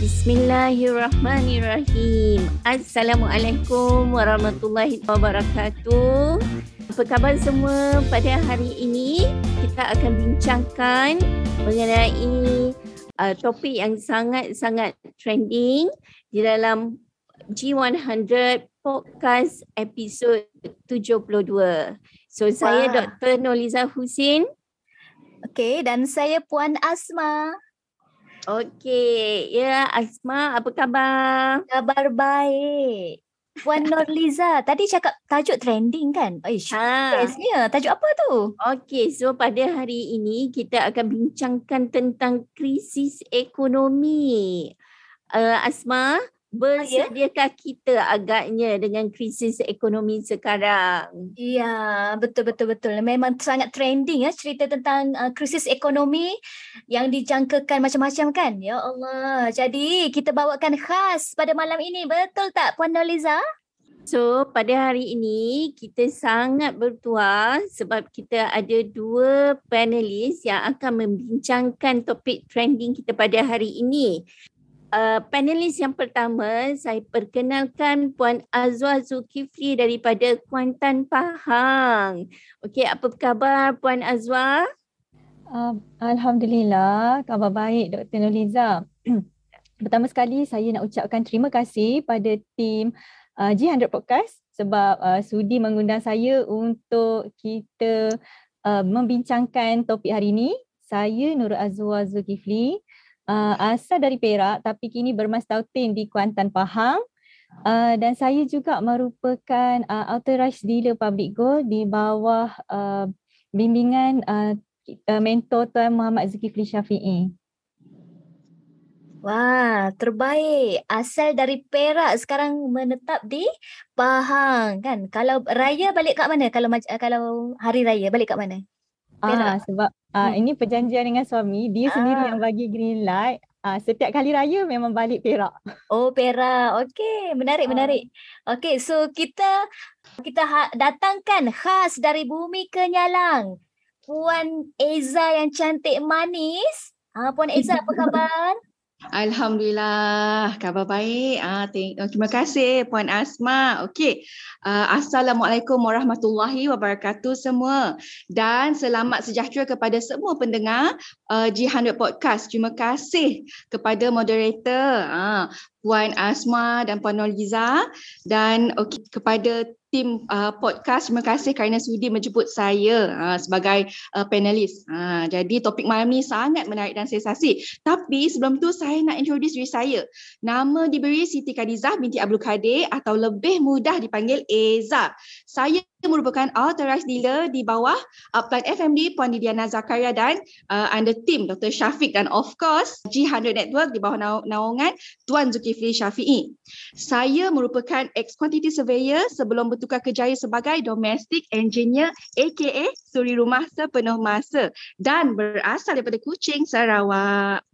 Bismillahirrahmanirrahim. Assalamualaikum warahmatullahi wabarakatuh. Apa khabar semua pada hari ini? Kita akan bincangkan mengenai uh, topik yang sangat-sangat trending di dalam G100 podcast episod 72. So wow. saya Dr. Noliza Husin. Okey dan saya Puan Asma. Okey, ya Asma, apa khabar? Khabar baik. Puan Norliza, tadi cakap tajuk trending kan? Aish, ha. bestnya. Tajuk apa tu? Okey, so pada hari ini kita akan bincangkan tentang krisis ekonomi. Uh, Asma, Bersediakah kita agaknya dengan krisis ekonomi sekarang? Ya, betul betul betul. Memang sangat trending ya cerita tentang uh, krisis ekonomi yang dijangkakan macam-macam kan. Ya Allah. Jadi kita bawakan khas pada malam ini. Betul tak Puan Noliza? So pada hari ini kita sangat bertuah sebab kita ada dua panelis yang akan membincangkan topik trending kita pada hari ini. Uh, panelis yang pertama saya perkenalkan Puan Azwa Zulkifli daripada Kuantan Pahang. Okey, apa khabar Puan Azwa? Uh, Alhamdulillah, khabar baik Dr. Noliza. Pertama sekali saya nak ucapkan terima kasih pada tim uh, G100 Podcast sebab uh, sudi mengundang saya untuk kita uh, membincangkan topik hari ini. Saya Nur Azwa Zulkifli uh, asal dari Perak tapi kini bermastautin di Kuantan Pahang. Uh, dan saya juga merupakan uh, authorized dealer public gold di bawah uh, bimbingan uh, mentor Tuan Muhammad Zulkifli Syafi'i. Wah, terbaik. Asal dari Perak sekarang menetap di Pahang kan. Kalau raya balik kat mana? Kalau kalau hari raya balik kat mana? Ah, sebab ah, hmm. ini perjanjian dengan suami, dia ah. sendiri yang bagi green light. Ah, setiap kali raya memang balik Perak. Oh, Perak. Okey, menarik, ah. menarik. Okey, so kita kita ha- datangkan khas dari bumi kenyalang. Puan Eza yang cantik manis. Ah, Puan Eza, apa khabar? Alhamdulillah, khabar baik. Ah, terima kasih Puan Asma. Okey. Uh, Assalamualaikum warahmatullahi wabarakatuh semua. Dan selamat sejahtera kepada semua pendengar uh, G100 Podcast. Terima kasih kepada moderator uh, Puan Asma dan Puan Noliza dan okay, kepada tim uh, podcast terima kasih kerana sudi menjemput saya uh, sebagai uh, panelis. Uh, jadi topik malam ni sangat menarik dan sensasi. Tapi sebelum tu saya nak introduce diri saya. Nama diberi Siti Khadijah binti Abdul Kadir atau lebih mudah dipanggil Eza. Saya merupakan authorized dealer di bawah Upline FMD Puan Didiana Zakaria dan uh, under team Dr. Syafiq dan of course G100 Network di bawah naungan Tuan Zulkifli Syafi'i. Saya merupakan ex-quantity surveyor sebelum bertukar kerjaya sebagai domestic engineer aka suri rumah sepenuh masa dan berasal daripada Kuching, Sarawak.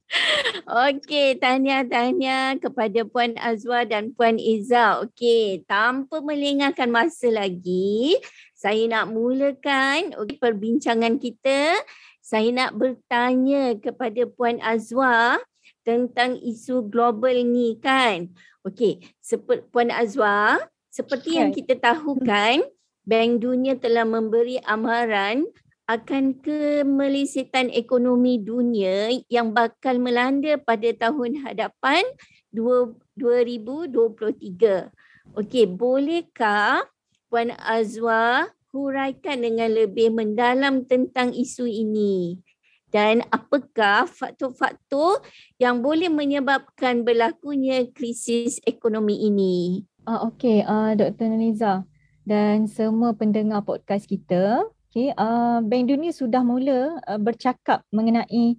Okey, tanya-tanya kepada Puan Azwa dan Puan Iza. Okey, tanpa melengahkan masa lagi, saya nak mulakan okay, perbincangan kita. Saya nak bertanya kepada Puan Azwa tentang isu global ni kan. Okey, seperti Puan Azwa, seperti yang kita tahu kan, Bank Dunia telah memberi amaran akan kemelesetan ekonomi dunia yang bakal melanda pada tahun hadapan 2023. Okey, bolehkah Puan Azwa huraikan dengan lebih mendalam tentang isu ini? Dan apakah faktor-faktor yang boleh menyebabkan berlakunya krisis ekonomi ini? Uh, Okey, uh, Dr. Naliza dan semua pendengar podcast kita, Okay, uh, Bank Dunia sudah mula uh, bercakap mengenai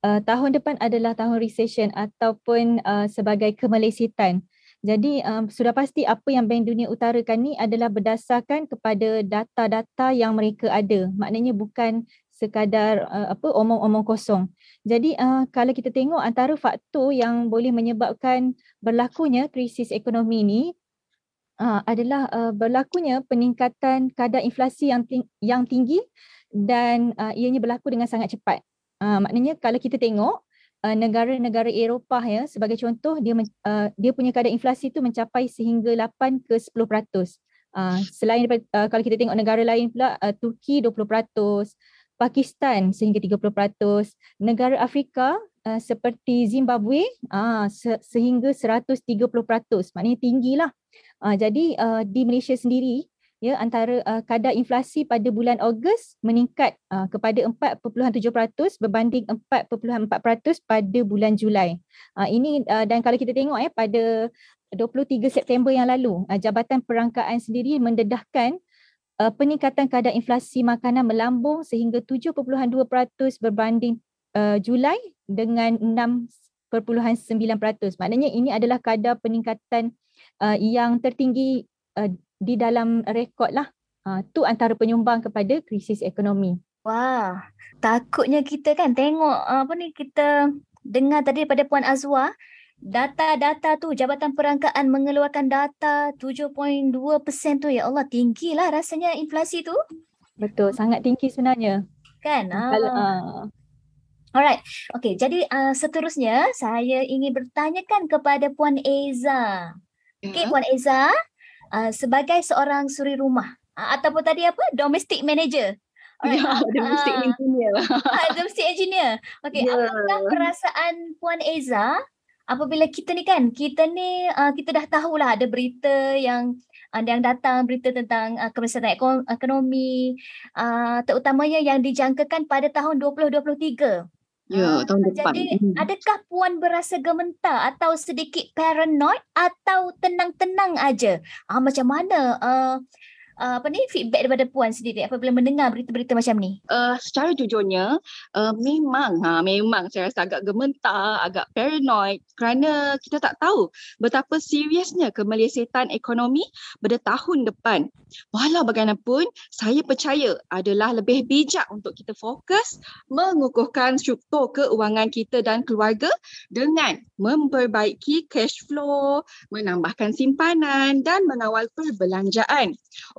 uh, tahun depan adalah tahun recession ataupun uh, sebagai kemelesitan. Jadi um, sudah pasti apa yang Bank Dunia utarakan ni adalah berdasarkan kepada data-data yang mereka ada. Maknanya bukan sekadar uh, apa omong-omong kosong. Jadi uh, kalau kita tengok antara faktor yang boleh menyebabkan berlakunya krisis ekonomi ini uh, adalah uh, berlakunya peningkatan kadar inflasi yang ting- yang tinggi dan uh, ianya berlaku dengan sangat cepat. Uh, maknanya kalau kita tengok uh, negara-negara Eropah ya sebagai contoh dia uh, dia punya kadar inflasi tu mencapai sehingga 8 ke 10%. Uh, selain daripada, uh, kalau kita tengok negara lain pula uh, Turki 20%, Pakistan sehingga 30%, negara Afrika uh, seperti Zimbabwe uh, se- sehingga 130%. Maknanya tinggilah. Uh, jadi uh, di Malaysia sendiri ya antara uh, kadar inflasi pada bulan Ogos meningkat uh, kepada 4.7% berbanding 4.4% pada bulan Julai. Uh, ini uh, dan kalau kita tengok eh pada 23 September yang lalu uh, Jabatan Perangkaan sendiri mendedahkan uh, peningkatan kadar inflasi makanan melambung sehingga 7.2% berbanding uh, Julai dengan 6.9%. Maknanya ini adalah kadar peningkatan uh, yang tertinggi uh, di dalam rekod lah. Uh, tu antara penyumbang kepada krisis ekonomi. Wah, takutnya kita kan tengok apa ni kita dengar tadi daripada Puan Azwa, data-data tu Jabatan Perangkaan mengeluarkan data 7.2% tu ya Allah tinggilah rasanya inflasi tu. Betul, sangat tinggi sebenarnya. Kan? Kalau, uh. Alright, okay. Jadi uh, seterusnya saya ingin bertanyakan kepada Puan Eza. Okay, ya. Puan Eza, uh, sebagai seorang suri rumah uh, ataupun tadi apa domestic manager Alright. Ya, domestic uh, engineer. Uh, domestic engineer. Okay, yeah. apakah perasaan Puan Eza apabila kita ni kan, kita ni uh, kita dah tahulah ada berita yang uh, yang datang berita tentang uh, kebersihan ekonomi uh, terutamanya yang dijangkakan pada tahun 2023. Ya, tahun depan. Jadi, hmm. adakah puan berasa gementar atau sedikit paranoid atau tenang-tenang aja? Ah macam mana uh, uh, apa ni feedback daripada puan sendiri apabila mendengar berita-berita macam ni? Uh, secara jujurnya uh, memang ha memang saya rasa agak gementar, agak paranoid kerana kita tak tahu betapa seriusnya kemelesetan ekonomi pada tahun depan. Walau bagaimanapun saya percaya adalah lebih bijak untuk kita fokus mengukuhkan struktur keuangan kita dan keluarga dengan memperbaiki cash flow, menambahkan simpanan dan mengawal perbelanjaan.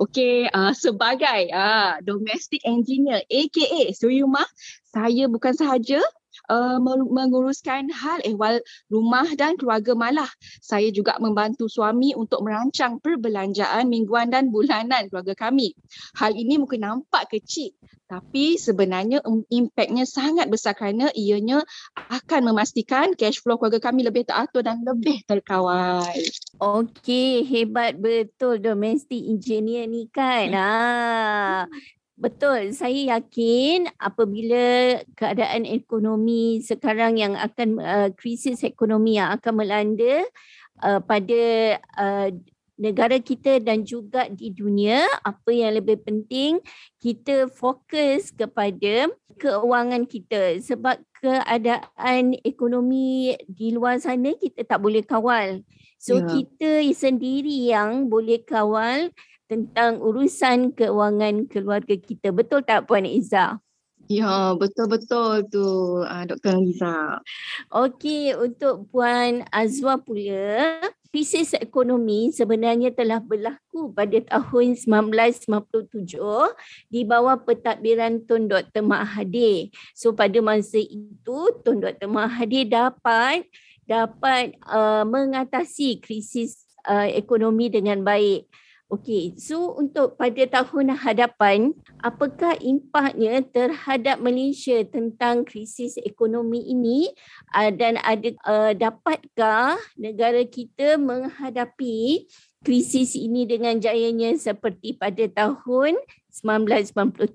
Okey, uh, sebagai uh, domestic engineer aka suri rumah, saya bukan sahaja uh, menguruskan hal ehwal rumah dan keluarga malah. Saya juga membantu suami untuk merancang perbelanjaan mingguan dan bulanan keluarga kami. Hal ini mungkin nampak kecil tapi sebenarnya impaknya sangat besar kerana ianya akan memastikan cash flow keluarga kami lebih teratur dan lebih terkawal. Okey, hebat betul domestic engineer ni kan. Ha. Betul, saya yakin apabila keadaan ekonomi sekarang yang akan uh, krisis ekonomi yang akan melanda uh, pada uh, negara kita dan juga di dunia apa yang lebih penting kita fokus kepada keuangan kita. Sebab keadaan ekonomi di luar sana kita tak boleh kawal. So yeah. kita sendiri yang boleh kawal tentang urusan keuangan keluarga kita betul tak puan Iza Ya, betul-betul tu uh, Dr. Liza. Okey, untuk Puan Azwa pula, krisis ekonomi sebenarnya telah berlaku pada tahun 1997 di bawah pentadbiran Tun Dr. Mahathir. So pada masa itu Tun Dr. Mahathir dapat dapat uh, mengatasi krisis uh, ekonomi dengan baik. Okey, so untuk pada tahun hadapan, apakah impaknya terhadap Malaysia tentang krisis ekonomi ini uh, dan ada uh, dapatkah negara kita menghadapi krisis ini dengan jayanya seperti pada tahun 1997?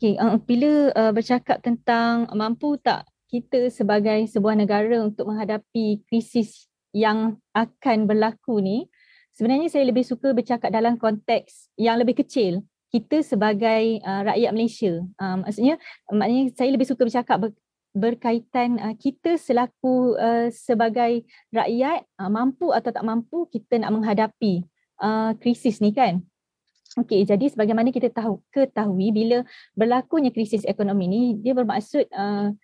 Okey, uh, bila uh, bercakap tentang mampu tak kita sebagai sebuah negara untuk menghadapi krisis yang akan berlaku ni, sebenarnya saya lebih suka bercakap dalam konteks yang lebih kecil kita sebagai uh, rakyat Malaysia. Uh, maksudnya maknanya saya lebih suka bercakap ber, berkaitan uh, kita selaku uh, sebagai rakyat uh, mampu atau tak mampu kita nak menghadapi uh, krisis ni kan. Okey, jadi sebagaimana kita tahu ketahui bila berlakunya krisis ekonomi ni dia bermaksud uh,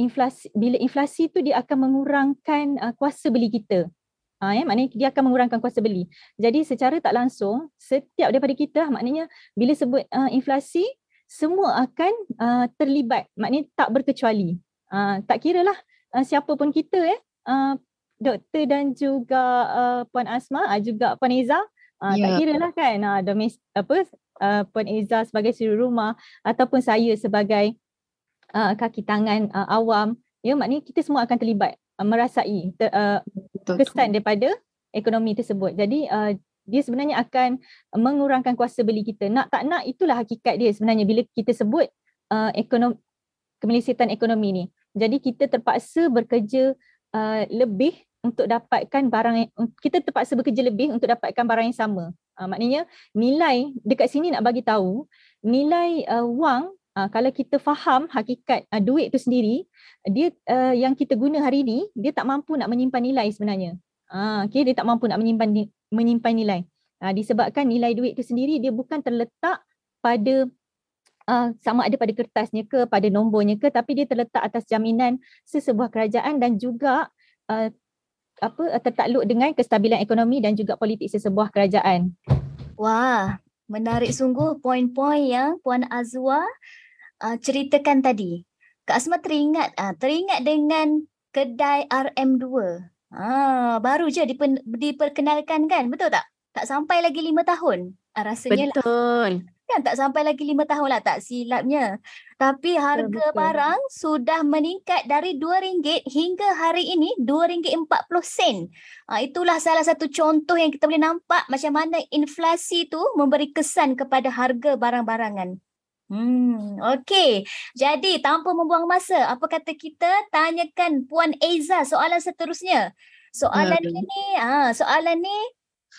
inflasi bila inflasi tu dia akan mengurangkan uh, kuasa beli kita. Ha, ya, maknanya dia akan mengurangkan kuasa beli. Jadi secara tak langsung, setiap daripada kita maknanya bila sebut uh, inflasi, semua akan uh, terlibat. Maknanya tak berkecuali. Uh, tak kira lah uh, siapa pun kita eh uh, doktor dan juga uh, Puan Asma uh, juga Puan Eza uh, yeah. tak ya. kira lah kan uh, domes, apa uh, Puan Eza sebagai suri rumah ataupun saya sebagai uh, kaki tangan uh, awam ya maknanya kita semua akan terlibat merasai ter, uh, kesan daripada ekonomi tersebut. Jadi uh, dia sebenarnya akan mengurangkan kuasa beli kita. Nak tak nak itulah hakikat dia sebenarnya bila kita sebut uh, ekonomi kemelesetan ekonomi ni. Jadi kita terpaksa bekerja uh, lebih untuk dapatkan barang yang kita terpaksa bekerja lebih untuk dapatkan barang yang sama. Uh, maknanya nilai dekat sini nak bagi tahu nilai uh, wang uh, kalau kita faham hakikat uh, duit tu sendiri dia uh, yang kita guna hari ini dia tak mampu nak menyimpan nilai sebenarnya. Uh, okey dia tak mampu nak menyimpan menyimpan nilai. Uh, disebabkan nilai duit tu sendiri dia bukan terletak pada uh, sama ada pada kertasnya ke pada nombornya ke tapi dia terletak atas jaminan sesebuah kerajaan dan juga uh, apa tertakluk dengan kestabilan ekonomi dan juga politik sesebuah kerajaan. Wah, menarik sungguh poin-poin yang Puan Azwa uh, ceritakan tadi. Kak Asma teringat uh, teringat dengan kedai RM2. Ah, baru je dipen, diperkenalkan kan, betul tak? Tak sampai lagi lima tahun. Uh, rasanya betul. Lah kan tak sampai lagi lima tahun lah tak silapnya. Tapi harga betul, barang sudah meningkat dari RM2 hingga hari ini RM2.40. Ha, itulah salah satu contoh yang kita boleh nampak macam mana inflasi tu memberi kesan kepada harga barang-barangan. Hmm, okey. Jadi tanpa membuang masa, apa kata kita tanyakan Puan Eza soalan seterusnya. Soalan uh, ini, ah, soalan ni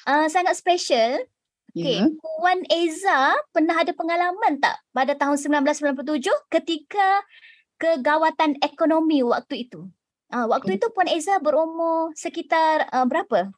uh, sangat special Okay, yeah. Puan Eza pernah ada pengalaman tak pada tahun 1997 ketika kegawatan ekonomi waktu itu? Ah, waktu okay. itu Puan Eza berumur sekitar uh, berapa?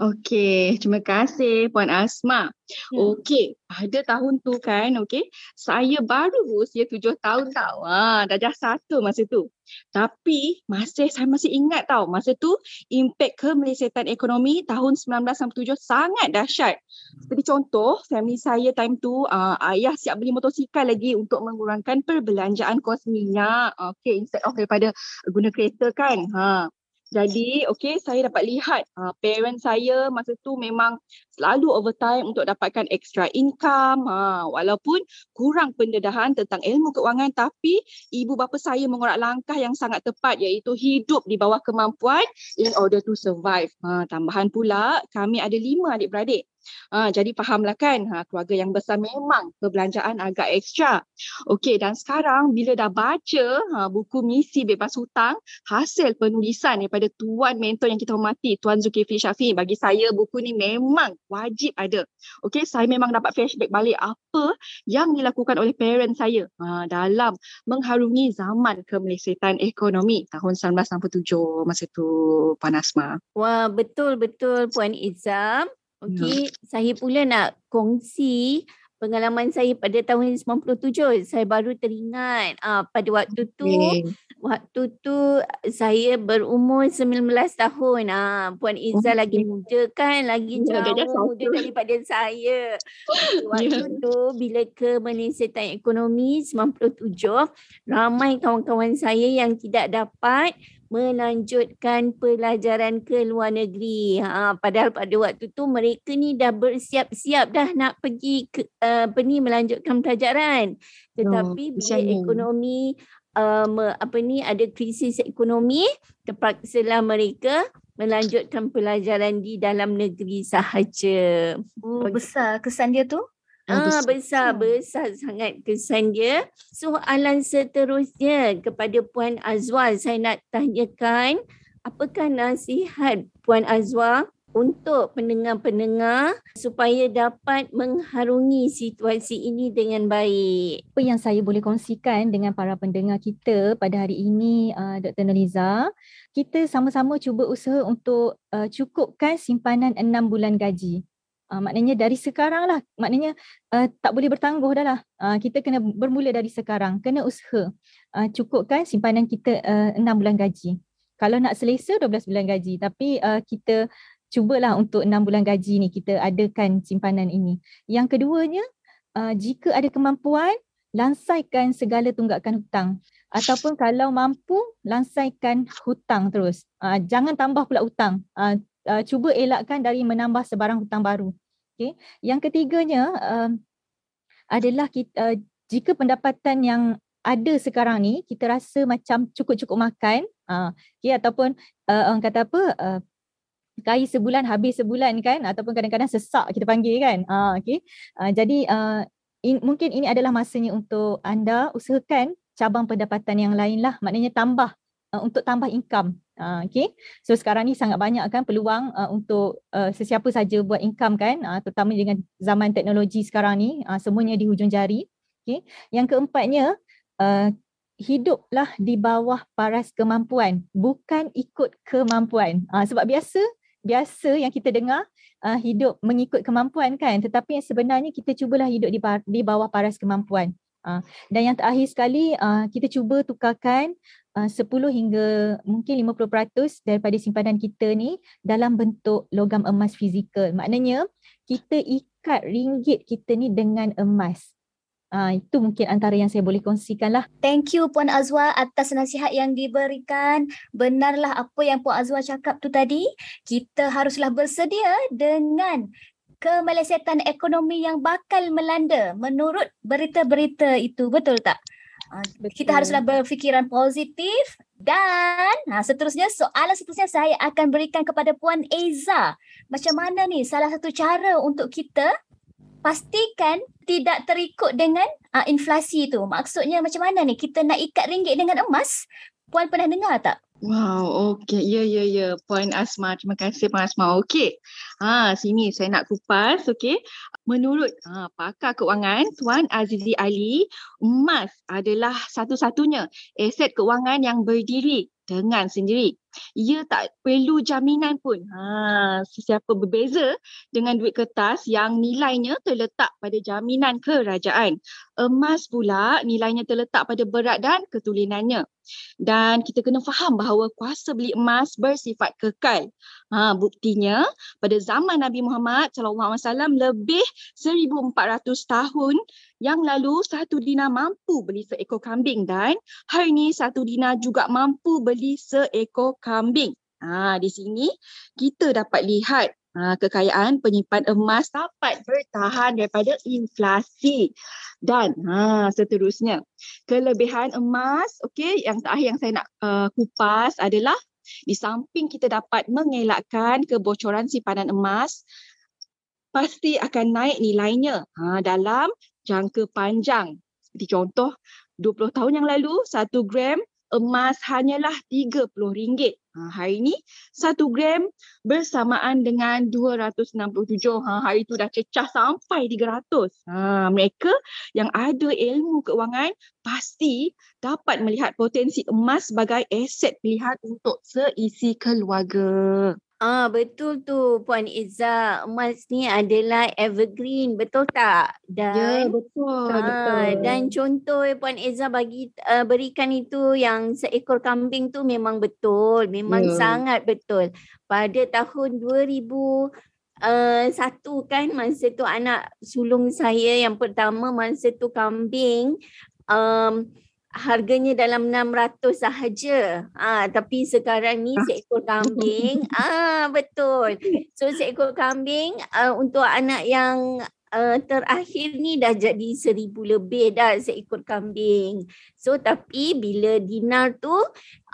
Okey, terima kasih Puan Asma. Hmm. Okey, pada tahun tu kan, okey, saya baru berusia tujuh tahun tau. Ha, darjah satu masa tu. Tapi masih saya masih ingat tau, masa tu impak kemelesetan ekonomi tahun 1997 sangat dahsyat. Seperti contoh, family saya time tu, uh, ayah siap beli motosikal lagi untuk mengurangkan perbelanjaan kos minyak. Okey, instead of daripada guna kereta kan. Ha. Jadi okay saya dapat lihat uh, parent saya masa tu memang selalu overtime untuk dapatkan extra income uh, walaupun kurang pendedahan tentang ilmu keuangan tapi ibu bapa saya mengorak langkah yang sangat tepat iaitu hidup di bawah kemampuan in order to survive. Uh, tambahan pula kami ada lima adik-beradik. Ha, jadi fahamlah kan ha, keluarga yang besar memang perbelanjaan agak ekstra. Okey dan sekarang bila dah baca ha, buku misi bebas hutang hasil penulisan daripada tuan mentor yang kita hormati Tuan Zulkifli Syafi bagi saya buku ni memang wajib ada. Okey saya memang dapat flashback balik apa yang dilakukan oleh parent saya ha, dalam mengharungi zaman kemelesetan ekonomi tahun 1967 masa tu Puan Asma. Wah betul betul Puan Izam. Okey, ya. saya pula nak kongsi pengalaman saya pada tahun 97. Saya baru teringat uh, pada waktu tu okay. waktu tu saya berumur 19 tahun. Ah uh, Puan Iza okay. lagi muda kan, lagi ya, jauh muda daripada saya. Waktu yeah. tu bila ke Malaysia Ekonomi 97, ramai kawan-kawan saya yang tidak dapat melanjutkan pelajaran ke luar negeri. Ha, padahal pada waktu tu mereka ni dah bersiap-siap dah nak pergi ke uh, apa ni melanjutkan pelajaran. Tetapi oh, bila ekonomi um, apa ni ada krisis ekonomi, terpaksalah mereka melanjutkan pelajaran di dalam negeri sahaja. Oh, besar kesan dia tu? Ah besar besar sangat kesan dia. Soalan seterusnya kepada Puan Azwa saya nak tanyakan apakah nasihat Puan Azwa untuk pendengar-pendengar supaya dapat mengharungi situasi ini dengan baik. Apa yang saya boleh kongsikan dengan para pendengar kita pada hari ini uh, Dr. Naliza, kita sama-sama cuba usaha untuk uh, cukupkan simpanan enam bulan gaji. Uh, maknanya dari sekarang lah, maknanya uh, tak boleh bertangguh dah lah. Uh, kita kena bermula dari sekarang, kena usaha uh, cukupkan simpanan kita uh, 6 bulan gaji. Kalau nak selesa 12 bulan gaji, tapi uh, kita cubalah untuk 6 bulan gaji ni kita adakan simpanan ini. Yang keduanya, uh, jika ada kemampuan, lansaikan segala tunggakan hutang ataupun kalau mampu lansaikan hutang terus. Uh, jangan tambah pula hutang. Uh, uh, cuba elakkan dari menambah sebarang hutang baru. Okay. Yang ketiganya uh, adalah kita, uh, jika pendapatan yang ada sekarang ni kita rasa macam cukup-cukup makan uh, okay, ataupun uh, orang kata apa uh, kaya sebulan habis sebulan kan ataupun kadang-kadang sesak kita panggil kan uh, okay. uh, jadi uh, in, mungkin ini adalah masanya untuk anda usahakan cabang pendapatan yang lain lah maknanya tambah uh, untuk tambah income uh, okay. so sekarang ni sangat banyak kan peluang uh, untuk uh, sesiapa saja buat income kan uh, terutama dengan zaman teknologi sekarang ni uh, semuanya di hujung jari okay. yang keempatnya uh, hiduplah di bawah paras kemampuan bukan ikut kemampuan uh, sebab biasa biasa yang kita dengar uh, hidup mengikut kemampuan kan tetapi yang sebenarnya kita cubalah hidup di di bawah paras kemampuan uh, dan yang terakhir sekali uh, kita cuba tukarkan uh, 10 hingga mungkin 50% daripada simpanan kita ni dalam bentuk logam emas fizikal maknanya kita ikat ringgit kita ni dengan emas Uh, itu mungkin antara yang saya boleh kongsikan lah. Thank you Puan Azwa atas nasihat yang diberikan. Benarlah apa yang Puan Azwa cakap tu tadi. Kita haruslah bersedia dengan kemelesetan ekonomi yang bakal melanda menurut berita-berita itu. Betul tak? Uh, kita haruslah berfikiran positif dan ha, seterusnya soalan seterusnya saya akan berikan kepada Puan Eza. Macam mana ni salah satu cara untuk kita pastikan tidak terikut dengan uh, inflasi tu. Maksudnya macam mana ni? Kita nak ikat ringgit dengan emas? Puan pernah dengar tak? Wow, okey. Ya, ya, ya. Puan Asma. Terima kasih Puan Asma. Okey. Ha, sini saya nak kupas. Okey. Menurut ha, pakar keuangan Tuan Azizi Ali, emas adalah satu-satunya aset keuangan yang berdiri dengan sendiri. Ia tak perlu jaminan pun. Ha, sesiapa berbeza dengan duit kertas yang nilainya terletak pada jaminan kerajaan. Emas pula nilainya terletak pada berat dan ketulinannya. Dan kita kena faham bahawa kuasa beli emas bersifat kekal. Ha, buktinya pada zaman Nabi Muhammad SAW lebih 1400 tahun yang lalu satu dinar mampu beli seekor kambing dan hari ini satu dinar juga mampu beli seekor kambing. Ha, di sini kita dapat lihat ha, kekayaan penyimpan emas dapat bertahan daripada inflasi. Dan ha, seterusnya, kelebihan emas okay, yang terakhir yang saya nak uh, kupas adalah di samping kita dapat mengelakkan kebocoran simpanan emas, pasti akan naik nilainya ha, dalam jangka panjang. Seperti contoh, 20 tahun yang lalu, 1 gram emas hanyalah RM30. Ha, hari ini, 1 gram bersamaan dengan 267. Ha, hari itu dah cecah sampai 300. Ha, mereka yang ada ilmu keuangan pasti dapat melihat potensi emas sebagai aset pilihan untuk seisi keluarga. Ah betul tu Puan Iza. Emas ni adalah evergreen, betul tak? Dan Ya, betul, ah, betul. Dan contoh Puan Iza bagi uh, berikan itu yang seekor kambing tu memang betul, memang ya. sangat betul. Pada tahun 2000 Uh, satu kan masa tu anak sulung saya yang pertama masa tu kambing um, harganya dalam 600 sahaja. Ah tapi sekarang ni seekor kambing. ah betul. So seekor kambing uh, untuk anak yang uh, terakhir ni dah jadi seribu lebih dah seekor kambing. So tapi bila dinar tu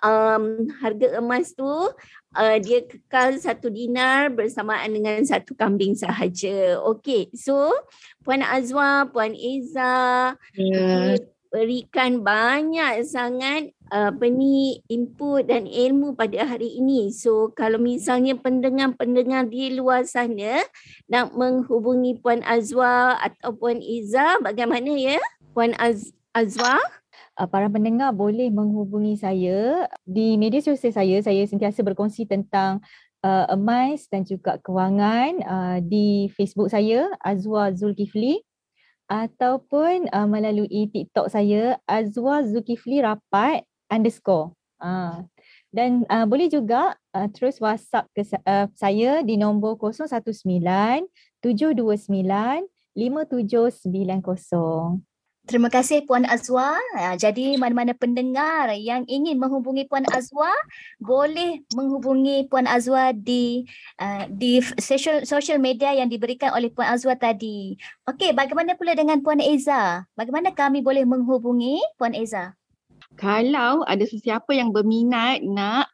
um, harga emas tu uh, dia kekal satu dinar bersamaan dengan satu kambing sahaja. Okay, so Puan Azwa, Puan Eza, yeah berikan banyak sangat uh, apa ni input dan ilmu pada hari ini. So kalau misalnya pendengar-pendengar di luar sana nak menghubungi Puan Azwa atau Puan Iza bagaimana ya? Puan Az- Azwa? Uh, para pendengar boleh menghubungi saya di media sosial saya. Saya sentiasa berkongsi tentang uh, emas dan juga kewangan uh, di Facebook saya Azwa Zulkifli ataupun uh, melalui TikTok saya Azwa Zulkifli Rapat underscore. Uh, dan uh, boleh juga uh, terus WhatsApp ke uh, saya di nombor 019 729 5790. Terima kasih Puan Azwa. Ha, jadi mana-mana pendengar yang ingin menghubungi Puan Azwa boleh menghubungi Puan Azwa di uh, di social social media yang diberikan oleh Puan Azwa tadi. Okey, bagaimana pula dengan Puan Eza? Bagaimana kami boleh menghubungi Puan Eza? Kalau ada sesiapa yang berminat nak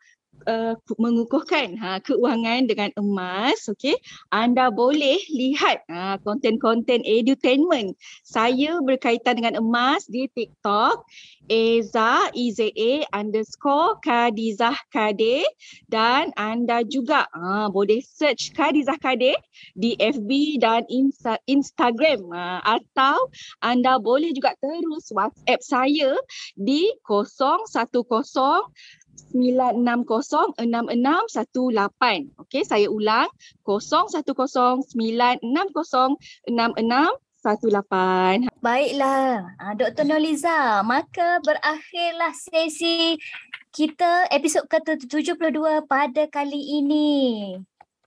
uh, mengukuhkan ha, keuangan dengan emas, okay, anda boleh lihat ha, konten-konten edutainment. Saya berkaitan dengan emas di TikTok Eza EZA underscore Kadizah Kade dan anda juga ha, boleh search Kadizah Kade di FB dan Insta- Instagram ha, atau anda boleh juga terus WhatsApp saya di 010 9606618. Okey, saya ulang 0109606618. Baiklah, ah, Dr. Noliza, maka berakhirlah sesi kita episod ke-72 pada kali ini.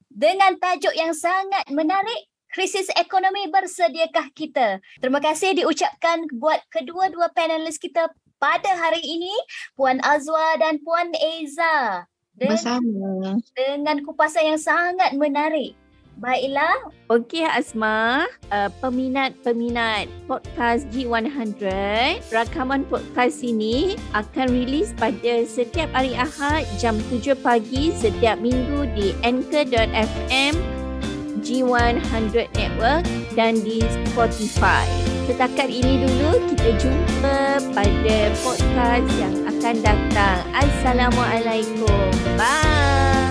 Dengan tajuk yang sangat menarik, krisis ekonomi bersediakah kita? Terima kasih diucapkan buat kedua-dua panelis kita pada hari ini Puan Azwa dan Puan Eza. Bersama. Dengan kupasan yang sangat menarik. Baiklah. Okey Asma, uh, peminat-peminat podcast G100, rakaman podcast ini akan rilis pada setiap hari Ahad jam 7 pagi setiap minggu di anchor.fm G100 Network dan di Spotify. Setakat ini dulu kita jumpa pada podcast yang akan datang. Assalamualaikum. Bye.